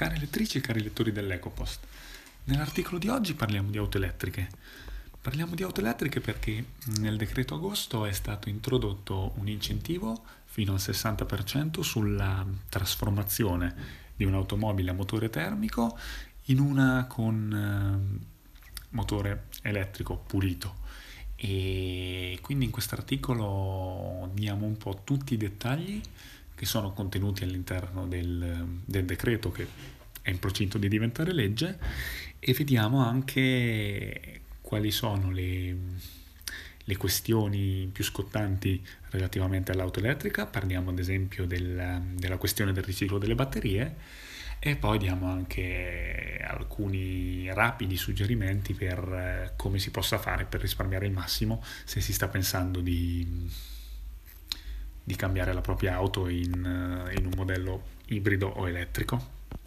Cari elettrici e cari lettori dell'EcoPost, nell'articolo di oggi parliamo di auto elettriche. Parliamo di auto elettriche perché nel decreto agosto è stato introdotto un incentivo fino al 60% sulla trasformazione di un'automobile a motore termico in una con eh, motore elettrico pulito. E quindi in questo articolo diamo un po' tutti i dettagli che sono contenuti all'interno del, del decreto che è in procinto di diventare legge e vediamo anche quali sono le, le questioni più scottanti relativamente all'auto elettrica, parliamo ad esempio della, della questione del riciclo delle batterie e poi diamo anche alcuni rapidi suggerimenti per come si possa fare per risparmiare il massimo se si sta pensando di di cambiare la propria auto in, eh, in un modello ibrido o elettrico.